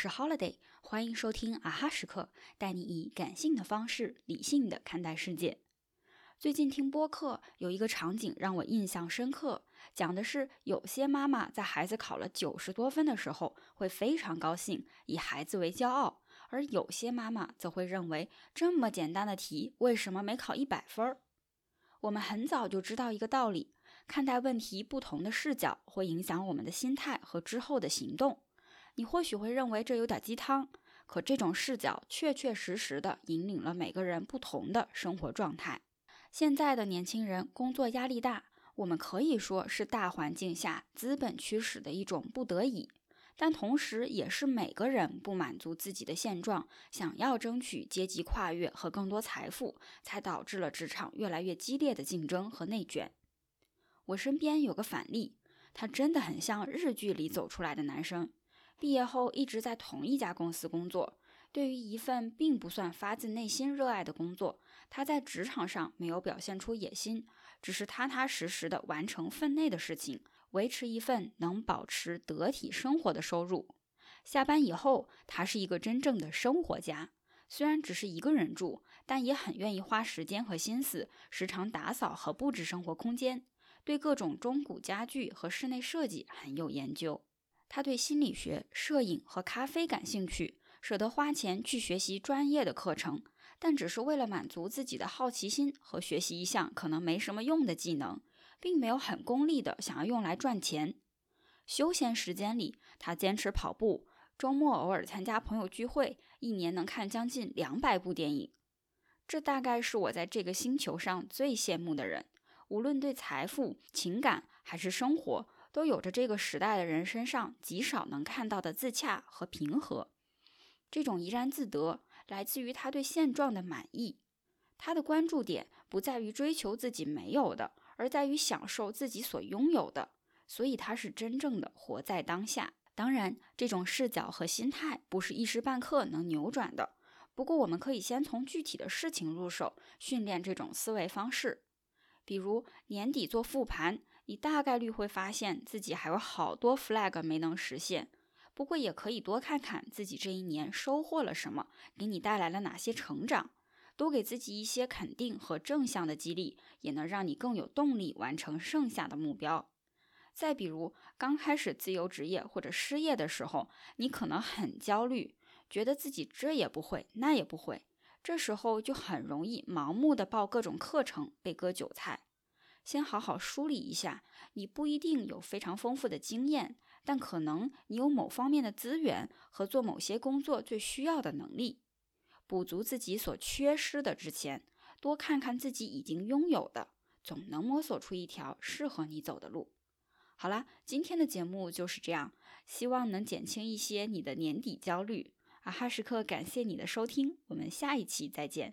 是 Holiday，欢迎收听啊哈时刻，带你以感性的方式理性的看待世界。最近听播客有一个场景让我印象深刻，讲的是有些妈妈在孩子考了九十多分的时候会非常高兴，以孩子为骄傲；而有些妈妈则会认为这么简单的题为什么没考一百分儿？我们很早就知道一个道理：看待问题不同的视角会影响我们的心态和之后的行动。你或许会认为这有点鸡汤，可这种视角确确实实的引领了每个人不同的生活状态。现在的年轻人工作压力大，我们可以说是大环境下资本驱使的一种不得已，但同时也是每个人不满足自己的现状，想要争取阶级跨越和更多财富，才导致了职场越来越激烈的竞争和内卷。我身边有个反例，他真的很像日剧里走出来的男生。毕业后一直在同一家公司工作，对于一份并不算发自内心热爱的工作，他在职场上没有表现出野心，只是踏踏实实的完成分内的事情，维持一份能保持得体生活的收入。下班以后，他是一个真正的生活家，虽然只是一个人住，但也很愿意花时间和心思，时常打扫和布置生活空间，对各种中古家具和室内设计很有研究。他对心理学、摄影和咖啡感兴趣，舍得花钱去学习专业的课程，但只是为了满足自己的好奇心和学习一项可能没什么用的技能，并没有很功利的想要用来赚钱。休闲时间里，他坚持跑步，周末偶尔参加朋友聚会，一年能看将近两百部电影。这大概是我在这个星球上最羡慕的人，无论对财富、情感还是生活。都有着这个时代的人身上极少能看到的自洽和平和。这种怡然自得来自于他对现状的满意。他的关注点不在于追求自己没有的，而在于享受自己所拥有的。所以他是真正的活在当下。当然，这种视角和心态不是一时半刻能扭转的。不过，我们可以先从具体的事情入手，训练这种思维方式。比如年底做复盘，你大概率会发现自己还有好多 flag 没能实现。不过也可以多看看自己这一年收获了什么，给你带来了哪些成长，多给自己一些肯定和正向的激励，也能让你更有动力完成剩下的目标。再比如刚开始自由职业或者失业的时候，你可能很焦虑，觉得自己这也不会，那也不会。这时候就很容易盲目的报各种课程，被割韭菜。先好好梳理一下，你不一定有非常丰富的经验，但可能你有某方面的资源和做某些工作最需要的能力。补足自己所缺失的之前，多看看自己已经拥有的，总能摸索出一条适合你走的路。好啦，今天的节目就是这样，希望能减轻一些你的年底焦虑。啊哈时刻，感谢你的收听，我们下一期再见。